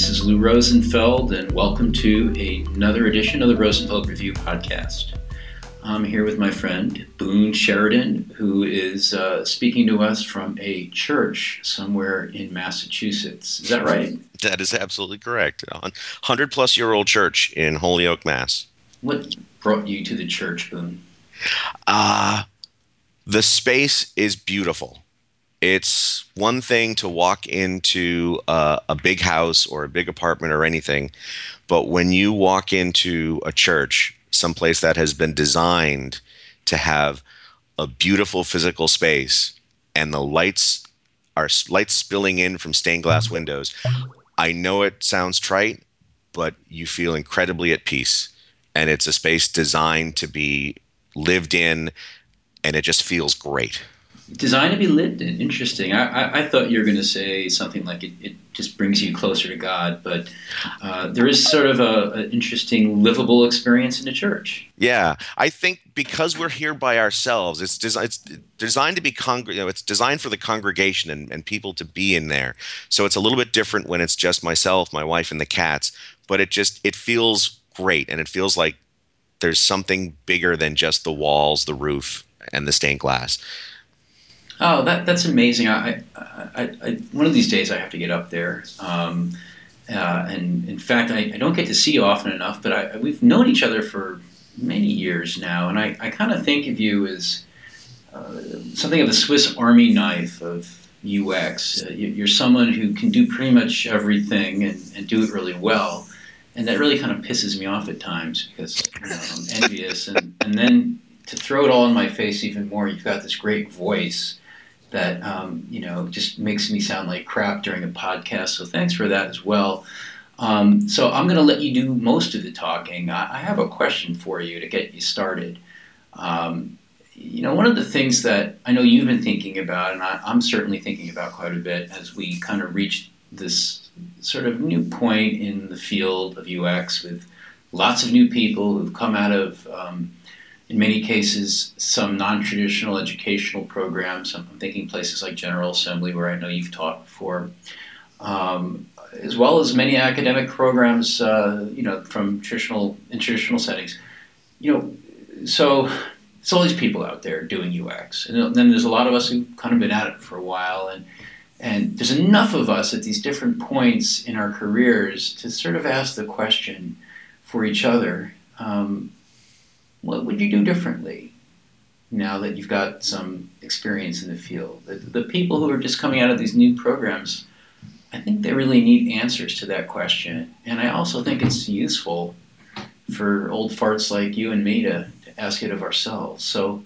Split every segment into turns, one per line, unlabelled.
This is Lou Rosenfeld, and welcome to another edition of the Rosenfeld Review podcast. I'm here with my friend Boon Sheridan, who is uh, speaking to us from a church somewhere in Massachusetts. Is that right?
That is absolutely correct. A hundred plus year old church in Holyoke, Mass.
What brought you to the church, Boon?
Uh, the space is beautiful. It's one thing to walk into a, a big house or a big apartment or anything, but when you walk into a church, someplace that has been designed to have a beautiful physical space and the lights are lights spilling in from stained glass windows. I know it sounds trite, but you feel incredibly at peace. And it's a space designed to be lived in, and it just feels great.
Designed to be lived in. Interesting. I, I, I thought you were going to say something like it, it, just brings you closer to God, but uh, there is sort of an interesting livable experience in the church.
Yeah, I think because we're here by ourselves, it's, it's designed to be con- you know, it's designed for the congregation and, and people to be in there. So it's a little bit different when it's just myself, my wife, and the cats. But it just it feels great, and it feels like there's something bigger than just the walls, the roof, and the stained glass.
Oh, that, that's amazing. I, I, I, one of these days I have to get up there. Um, uh, and in fact, I, I, don't get to see you often enough, but I, we've known each other for many years now. And I, I kind of think of you as uh, something of a Swiss Army knife of UX. Uh, you're someone who can do pretty much everything and, and do it really well. And that really kind of pisses me off at times because you know, I'm envious. And, and then to throw it all in my face even more, you've got this great voice that um, you know just makes me sound like crap during a podcast. So thanks for that as well. Um, so I'm going to let you do most of the talking. I, I, have a question for you to get you started. Um, you know, one of the things that I know you've been thinking about, and I, I'm certainly thinking about quite a bit as we kind of reach this sort of new point in the field of UX with lots of new people who've come out of um, in many cases, some non traditional educational programs. I'm thinking places like General Assembly, where I know you've taught before, um, as well as many academic programs, uh, you know, from traditional in traditional settings. You know, so it's all these people out there doing UX, and then there's a lot of us who've kind of been at it for a while, and and there's enough of us at these different points in our careers to sort of ask the question for each other. Um, what would you do differently now that you've got some experience in the field? The, the people who are just coming out of these new programs, I think they really need answers to that question. And I also think it's useful for old farts like you and me to, to ask it of ourselves. So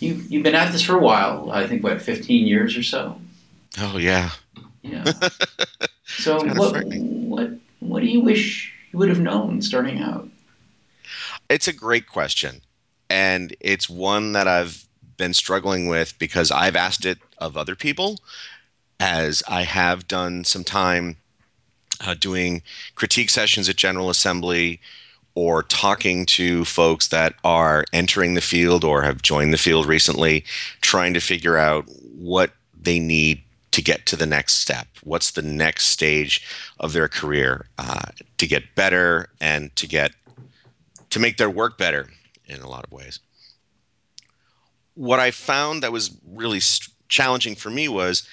you, you've been at this for a while, I think, what, 15 years or so?
Oh, yeah.
Yeah. So what, what, what do you wish you would have known starting out?
It's a great question. And it's one that I've been struggling with because I've asked it of other people, as I have done some time uh, doing critique sessions at General Assembly or talking to folks that are entering the field or have joined the field recently, trying to figure out what they need to get to the next step. What's the next stage of their career uh, to get better and to get to make their work better in a lot of ways. What I found that was really st- challenging for me was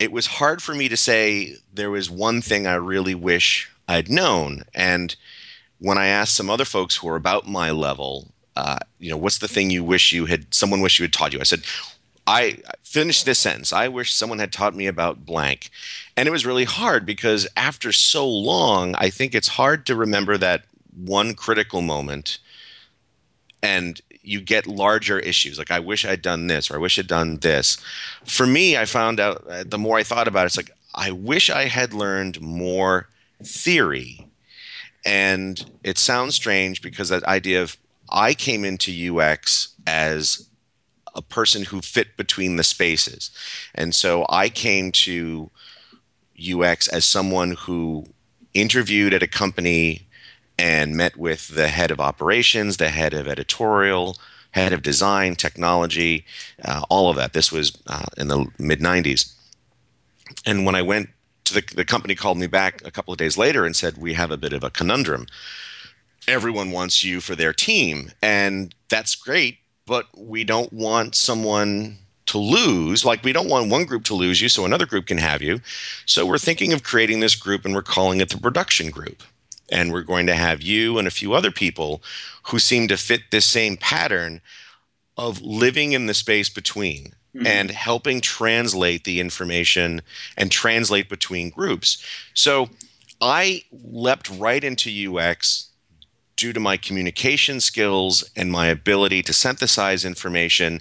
it was hard for me to say there was one thing I really wish I'd known. And when I asked some other folks who are about my level, uh, you know, what's the thing you wish you had, someone wish you had taught you? I said, I finished this sentence. I wish someone had taught me about blank. And it was really hard because after so long, I think it's hard to remember that one critical moment and you get larger issues. Like i wish i'd done this or i wish i'd done this. For me i found out uh, the more i thought about it it's like i wish i had learned more theory. And it sounds strange because that idea of i came into ux as a person who fit between the spaces. And so i came to ux as someone who interviewed at a company and met with the head of operations, the head of editorial, head of design, technology, uh, all of that. This was uh, in the mid 90s. And when I went the, the company called me back a couple of days later and said, We have a bit of a conundrum. Everyone wants you for their team, and that's great, but we don't want someone to lose. Like, we don't want one group to lose you so another group can have you. So, we're thinking of creating this group and we're calling it the production group. And we're going to have you and a few other people who seem to fit this same pattern of living in the space between mm-hmm. and helping translate the information and translate between groups. So I leapt right into UX due to my communication skills and my ability to synthesize information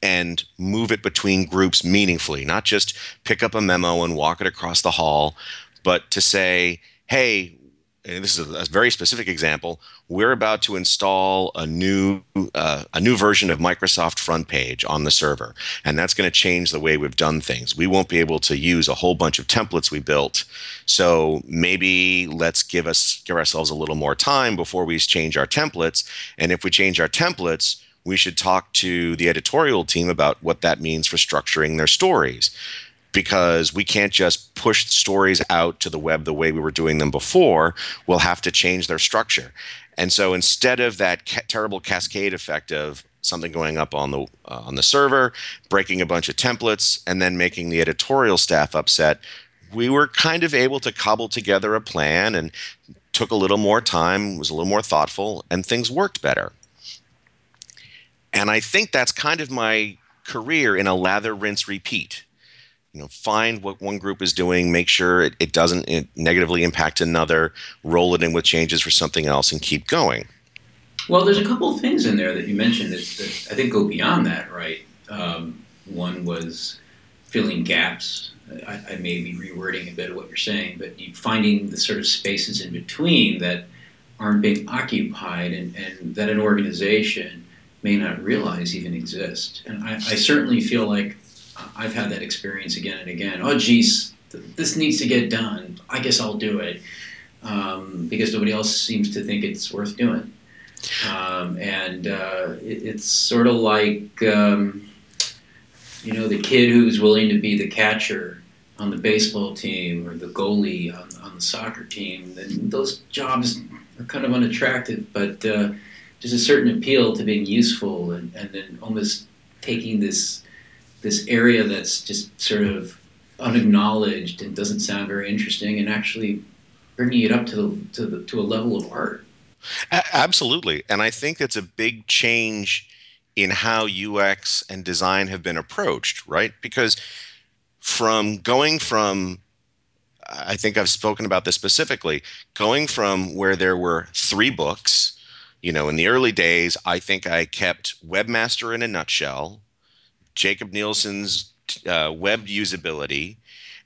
and move it between groups meaningfully, not just pick up a memo and walk it across the hall, but to say, hey, and this is a, very specific example. We're about to install a new uh, a new version of Microsoft Front Page on the server, and that's going to change the way we've done things. We won't be able to use a whole bunch of templates we built. So maybe let's give us give ourselves a little more time before we change our templates. And if we change our templates, we should talk to the editorial team about what that means for structuring their stories because we can't just push stories out to the web the way we were doing them before. We'll have to change their structure. And so instead of that ca- terrible cascade effect of something going up on the uh, on the server, breaking a bunch of templates, and then making the editorial staff upset, we were kind of able to cobble together a plan and took a little more time, was a little more thoughtful, and things worked better. And I think that's kind of my career in a lather, rinse, repeat you know find what one group is doing make sure it, it doesn't it negatively impact another roll it in with changes for something else and keep going.
Well there's a couple of things in there that you mentioned that, that i think go beyond that right? Um, one was filling gaps. I, I, may be rewording a bit of what you're saying but you finding the sort of spaces in between that aren't being occupied and, and that an organization may not realize even exist. And I, I certainly feel like I've had that experience again and again. Oh, geez, this needs to get done. I guess I'll do it um, because nobody else seems to think it's worth doing. Um, and uh, it, it's sort of like um, you know the kid who's willing to be the catcher on the baseball team or the goalie on, on the soccer team. Then those jobs are kind of unattractive, but uh, there's a certain appeal to being useful and, and then almost taking this this area that's just sort of unacknowledged and doesn't sound very interesting, and actually bringing it up to the, to the, to a level of art.
Absolutely, and I think that's a big change in how UX and design have been approached, right? Because from going from I think I've spoken about this specifically, going from where there were three books, you know, in the early days, I think I kept Webmaster in a nutshell, Jakob Nielsen's uh, web usability,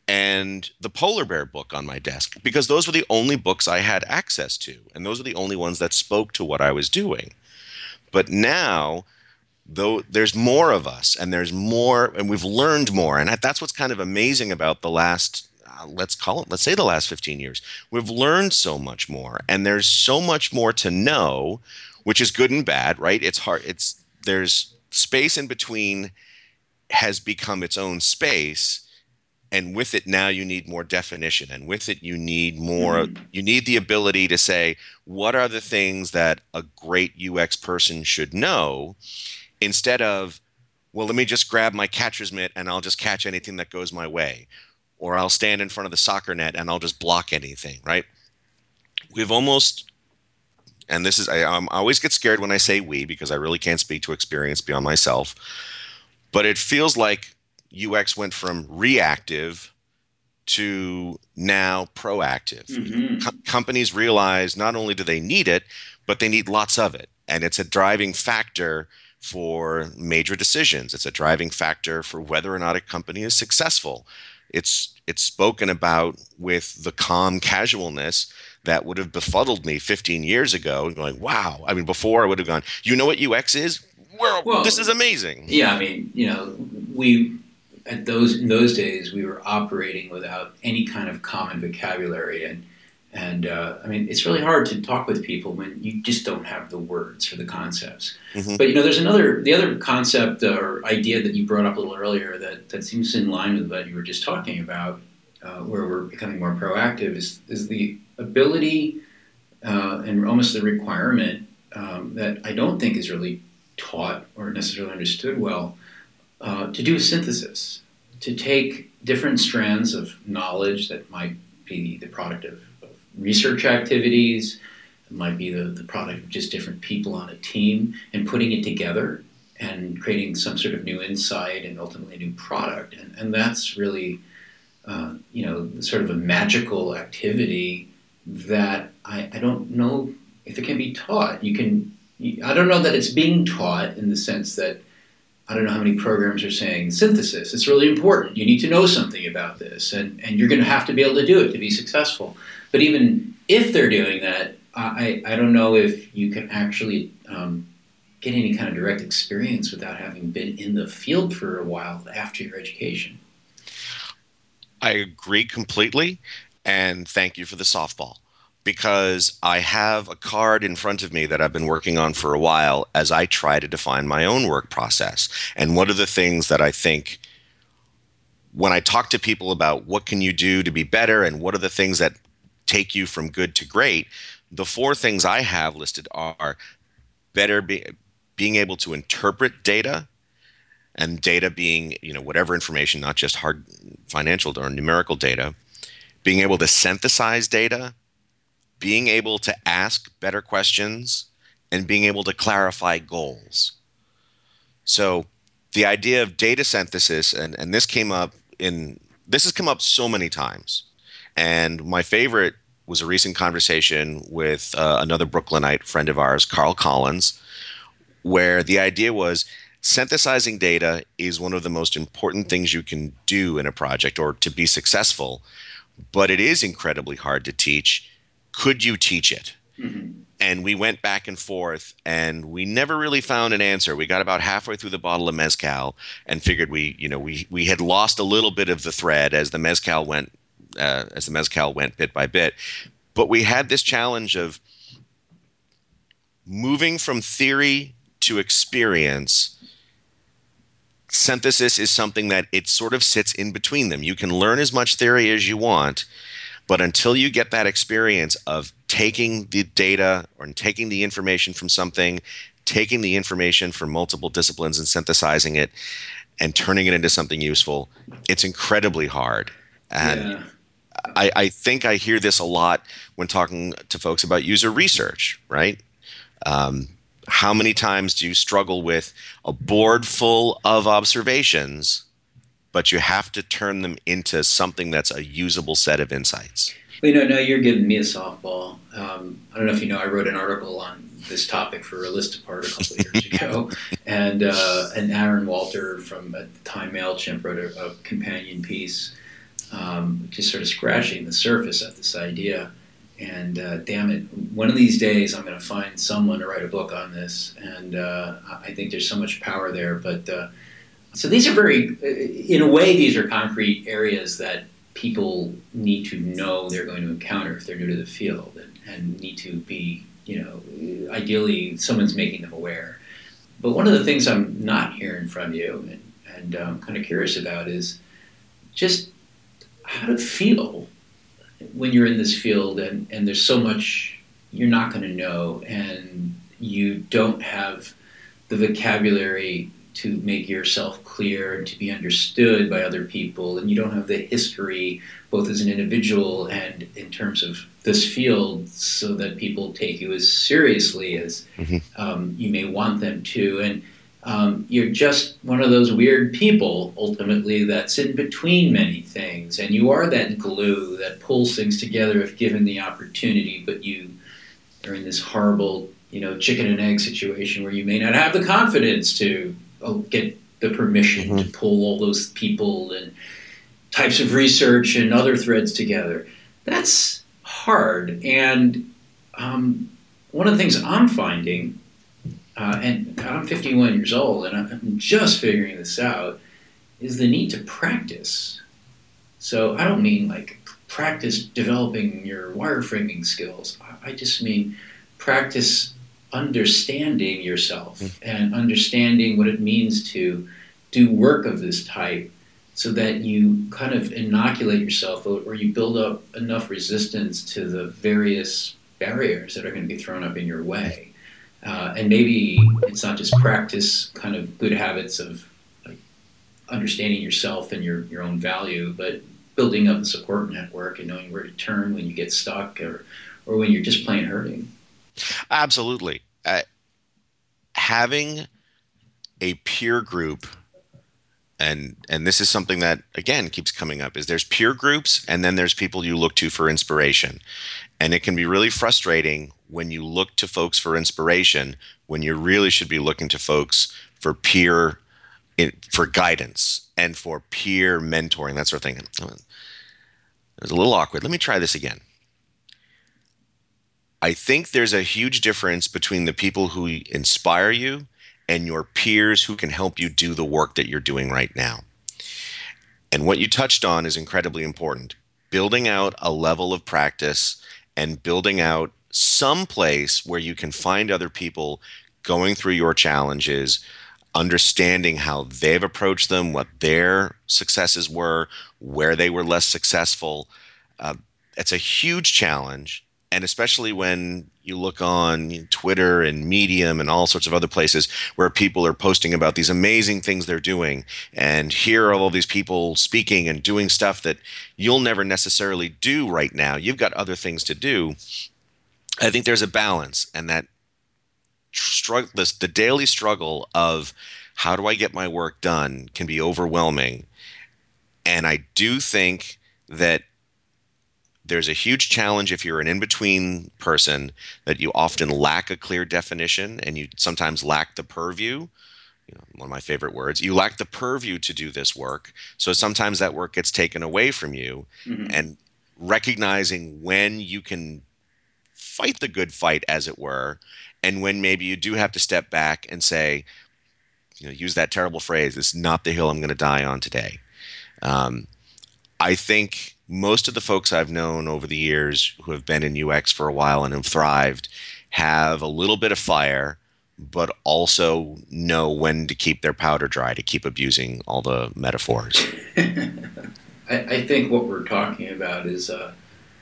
and the Polar Bear book on my desk because those were the only books I had access to, and those were the only ones that spoke to what I was doing. But now, though, there's more of us, and there's more, and we've learned more, and that's what's kind of amazing about the last. Uh, let's call it, let's say the last 15 years. We've learned so much more, and there's so much more to know, which is good and bad, right? It's hard. It's there's space in between has become its own space and with it now you need more definition and with it you need more mm-hmm. you need the ability to say what are the things that a great ux person should know instead of well let me just grab my catcher's mitt and i'll just catch anything that goes my way or i'll stand in front of the soccer net and i'll just block anything right we've almost and this is I, I always get scared when i say we because i really can't speak to experience beyond myself but it feels like UX went from reactive to now proactive. Mm-hmm. Co- companies realize not only do they need it, but they need lots of it. And it's a driving factor for major decisions. It's a driving factor for whether or not a company is successful. It's it's spoken about with the calm casualness that would have befuddled me 15 years ago, going, wow. I mean, before I would have gone, you know what UX is? Well, this is amazing.
Yeah, I mean, you know, we at those in those days we were operating without any kind of common vocabulary and and uh, I mean it's really hard to talk with people when you just don't have the words for the concepts. Mm-hmm. But you know, there's another the other concept or idea that you brought up a little earlier that that seems in line with what you were just talking about. uh, where we're becoming more proactive is, is the ability uh, and almost the requirement um, that I don't think is really taught or necessarily understood well uh, to do a synthesis, to take different strands of knowledge that might be the product of, of research activities, it might be the, the product of just different people on a team, and putting it together and creating some sort of new insight and ultimately a new product. And, and that's really, uh, you know, sort of a magical activity that I, I don't know if it can be taught. You can, I don't know that it's being taught in the sense that I don't know how many programs are saying synthesis. It's really important. You need to know something about this, and, and you're going to have to be able to do it to be successful. But even if they're doing that, I, I don't know if you can actually um, get any kind of direct experience without having been in the field for a while after your education.
I agree completely, and thank you for the softball because I have a card in front of me that I've been working on for a while as I try to define my own work process. And one of the things that I think when I talk to people about what can you do to be better and what are the things that take you from good to great, the four things I have listed are better be, being able to interpret data and data being, you know, whatever information, not just hard financial or numerical data, being able to synthesize data being able to ask better questions and being able to clarify goals. So the idea of data synthesis, and, and this came up in this has come up so many times. And my favorite was a recent conversation with uh, another Brooklynite friend of ours, Carl Collins, where the idea was synthesizing data is one of the most important things you can do in a project or to be successful, but it is incredibly hard to teach could you teach it? Mm-hmm. And we went back and forth, and we never really found an answer. We got about halfway through the bottle of mezcal and figured we, you know, we we had lost a little bit of the thread as the mezcal went, uh, as the mezcal went bit by bit. But we had this challenge of moving from theory to experience synthesis is something that it sort of sits in between them. You can learn as much theory as you want, but until you get that experience of taking the data or taking the information from something, taking the information from multiple disciplines and synthesizing it and turning it into something useful, it's incredibly hard. And yeah. I, I, think I hear this a lot when talking to folks about user research, right? Um, how many times do you struggle with a board full of observations but you have to turn them into something that's a usable set of insights.
Well, you know, now you're giving me a softball. Um, I don't know if you know, I wrote an article on this topic for a list apart a couple of years ago, and uh, and Aaron Walter from at the time Mailchimp wrote a, a companion piece, um, just sort of scratching the surface of this idea. And uh, damn it, one of these days I'm going to find someone to write a book on this, and uh, I think there's so much power there. But uh, so these are very, in a way, these are concrete areas that people need to know they're going to encounter if they're new to the field and, and need to be, you know, ideally someone's making them aware. But one of the things I'm not hearing from you and, and um, kind of curious about is just how to feel when you're in this field and, and there's so much you're not going to know and you don't have the vocabulary to make yourself clear and to be understood by other people, and you don't have the history, both as an individual and in terms of this field, so that people take you as seriously as mm-hmm. um, you may want them to. And um, you're just one of those weird people, ultimately, that's in between many things, and you are that glue that pulls things together if given the opportunity, but you are in this horrible you know chicken and egg situation where you may not have the confidence to get the permission mm-hmm. to pull all those people and types of research and other threads together. That's hard. And um, one of the things I'm finding, uh, and I'm 51 years old and I'm just figuring this out, is the need to practice. So I don't mean like practice developing your wireframing skills. I just mean practice understanding yourself and understanding what it means to do work of this type so that you kind of inoculate yourself or you build up enough resistance to the various barriers that are going to be thrown up in your way. Uh, and maybe it's not just practice kind of good habits of like understanding yourself and your, your own value, but building up the support network and knowing where to turn when you get stuck or, or when you're just plain hurting.
Absolutely. Uh, having a peer group and and this is something that again keeps coming up is there's peer groups and then there's people you look to for inspiration. And it can be really frustrating when you look to folks for inspiration when you really should be looking to folks for peer for guidance and for peer mentoring that sort of thing. It was a little awkward. Let me try this again i think there's a huge difference between the people who inspire you and your peers who can help you do the work that you're doing right now. And what you touched on is incredibly important. Building out a level of practice and building out some place where you can find other people going through your challenges, understanding how they've approached them, what their successes were, where they were less successful. Uh, it's a huge challenge and especially when you look on Twitter and Medium and all sorts of other places where people are posting about these amazing things they're doing, and here are all these people speaking and doing stuff that you'll never necessarily do right now. You've got other things to do. I think there's a balance, and that struggle, this, the daily struggle of how do I get my work done can be overwhelming. And I do think that there's a huge challenge if you're an in between person that you often lack a clear definition and you sometimes lack the purview. You know, one of my favorite words. You lack the purview to do this work. So sometimes that work gets taken away from you. Mm-hmm. And recognizing when you can fight the good fight, as it were, and when maybe you do have to step back and say, you know, use that terrible phrase, it's not the hill I'm going to die on today. Um, I think most of the folks I've known over the years who have been in UX for a while and have thrived have a little bit of fire, but also know when to keep their powder dry to keep abusing all the metaphors.
I, I, think what we're talking about is uh,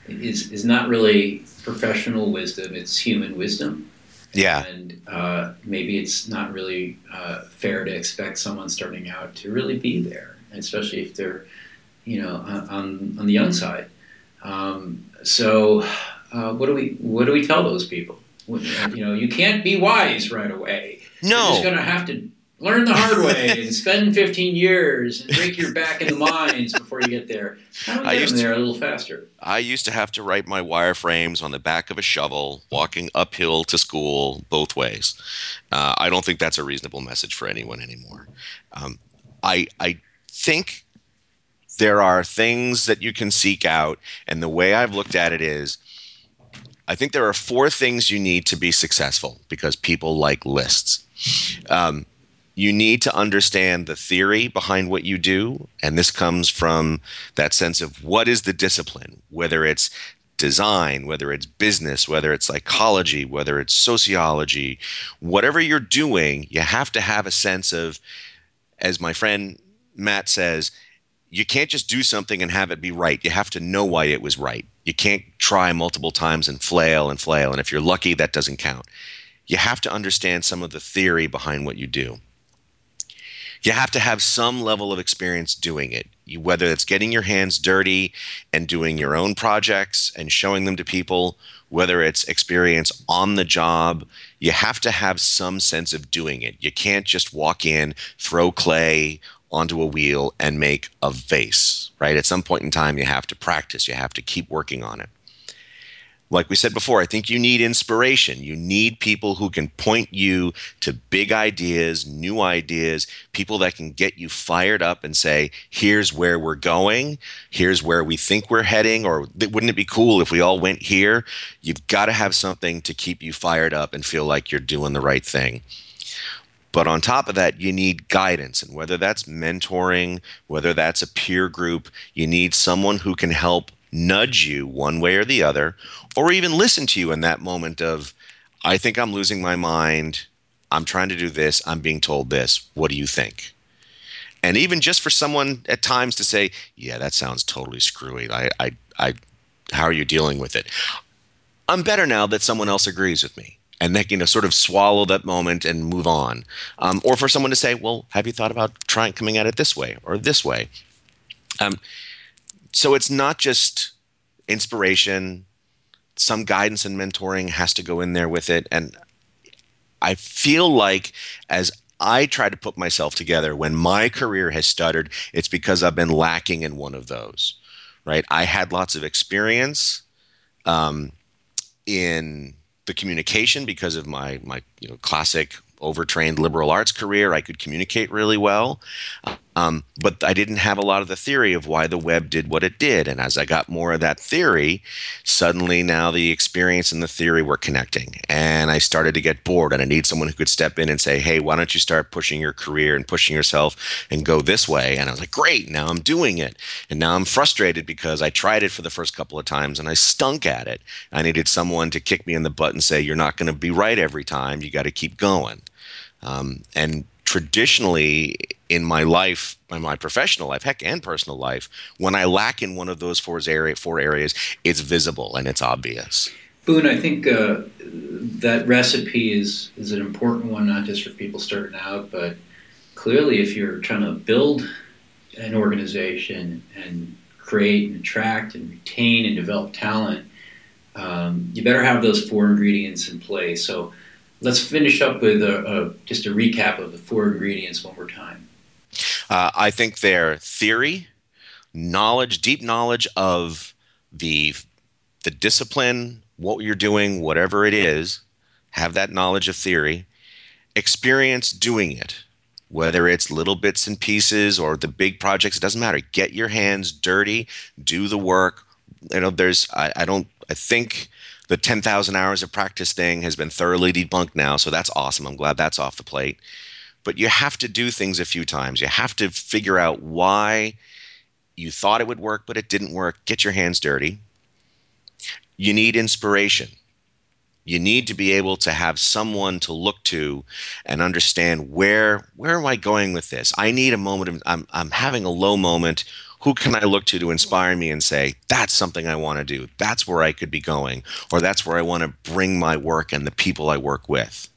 is is not really professional wisdom; it's human wisdom.
Yeah,
and uh, maybe it's not really uh, fair to expect someone starting out to really be there, especially if they're you know, on, on the young side. Um, so, uh, what do we what do we tell those people? You know, you can't be wise right away.
No,
you're just going to have to learn the hard way and spend 15 years and break your back in the mines before you get there. How do we get there a little faster?
I used to have to write my wireframes on the back of a shovel, walking uphill to school both ways. Uh, I don't think that's a reasonable message for anyone anymore. Um, I I think there are things that you can seek out. And the way I've looked at it is I think there are four things you need to be successful because people like lists. Um, you need to understand the theory behind what you do. And this comes from that sense of what is the discipline, whether it's design, whether it's business, whether it's psychology, whether it's sociology, whatever you're doing, you have to have a sense of, as my friend Matt says, you can't just do something and have it be right. You have to know why it was right. You can't try multiple times and flail and flail. And if you're lucky, that doesn't count. You have to understand some of the theory behind what you do. You have to have some level of experience doing it, you, whether it's getting your hands dirty and doing your own projects and showing them to people, whether it's experience on the job. You have to have some sense of doing it. You can't just walk in, throw clay onto a wheel and make a vase, right? At some point in time, you have to practice, you have to keep working on it. Like we said before, I think you need inspiration. You need people who can point you to big ideas, new ideas, people that can get you fired up and say, here's where we're going, here's where we think we're heading, or wouldn't it be cool if we all went here? You've got to have something to keep you fired up and feel like you're doing the right thing. But on top of that, you need guidance. And whether that's mentoring, whether that's a peer group, you need someone who can help nudge you one way or the other, or even listen to you in that moment of, I think I'm losing my mind. I'm trying to do this. I'm being told this. What do you think? And even just for someone at times to say, "Yeah, that sounds totally screwy. I, I, I, how are you dealing with it?" I'm better now that someone else agrees with me and they can you know, sort of swallow that moment and move on. Um, or for someone to say, well, have you thought about trying coming at it this way or this way? Um, so it's not just inspiration. Some guidance and mentoring has to go in there with it. And I feel like as I try to put myself together when my career has stuttered, it's because I've been lacking in one of those, right? I had lots of experience. Um, in the communication because of my my you know classic overtrained liberal arts career. I could communicate really well. Um, but I didn't have a lot of the theory of why the web did what it did. And as I got more of that theory, suddenly now the experience and the theory were connecting. And I started to get bored. And I need someone who could step in and say, hey, why don't you start pushing your career and pushing yourself and go this way? And I was like, great, now I'm doing it. And now I'm frustrated because I tried it for the first couple of times and I stunk at it. I needed someone to kick me in the butt and say, you're not going to be right every time. You got to keep going. Um, and traditionally in my life, in my professional life, heck, and personal life, when I lack in one of those four, area, four areas, it's visible and it's obvious.
Boon, I think uh, that recipe is is an important one, not just for people starting out, but clearly, if you're trying to build an organization and create and attract and retain and develop talent, um, you better have those four ingredients in place. So let's finish up with a, a, just a recap of the four ingredients one more time.
Uh, I think they're theory, knowledge, deep knowledge of the the discipline, what you're doing, whatever it is. Have that knowledge of theory, experience doing it, whether it's little bits and pieces or the big projects. It doesn't matter. Get your hands dirty, do the work. You know, there's I, I don't I think the 10,000 hours of practice thing has been thoroughly debunked now, so that's awesome. I'm glad that's off the plate. But you have to do things a few times. You have to figure out why you thought it would work, but it didn't work. Get your hands dirty. You need inspiration. You need to be able to have someone to look to and understand where where am I going with this? I need a moment of I'm I'm having a low moment who can I look to to inspire me and say, that's something I want to do? That's where I could be going, or that's where I want to bring my work and the people I work with.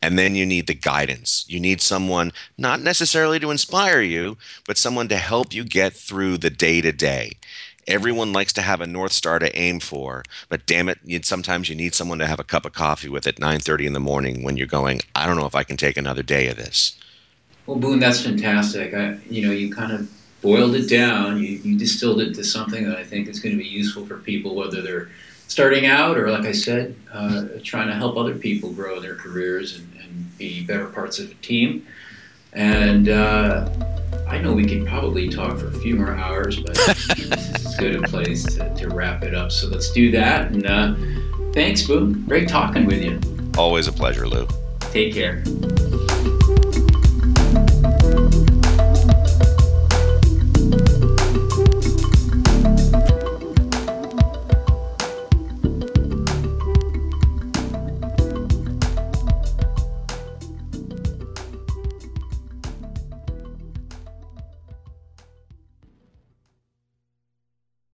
And then you need the guidance. You need someone, not necessarily to inspire you, but someone to help you get through the day to day. Everyone likes to have a north star to aim for, but damn it, sometimes you need someone to have a cup of coffee with at 9:30 in the morning when you're going, I don't know if I can take another day of this.
Well, Boon, that's fantastic. I, you know, you kind of boiled it down, you, you distilled it to something that I think is going to be useful for people, whether they're starting out or, like I said, uh, trying to help other people grow their careers and, and be better parts of a team. And uh, I know we could probably talk for a few more hours, but this is a good a place to, to, wrap it up. So let's do that. And uh, thanks, Boon. Great talking with you.
Always a pleasure, Lou.
Take care.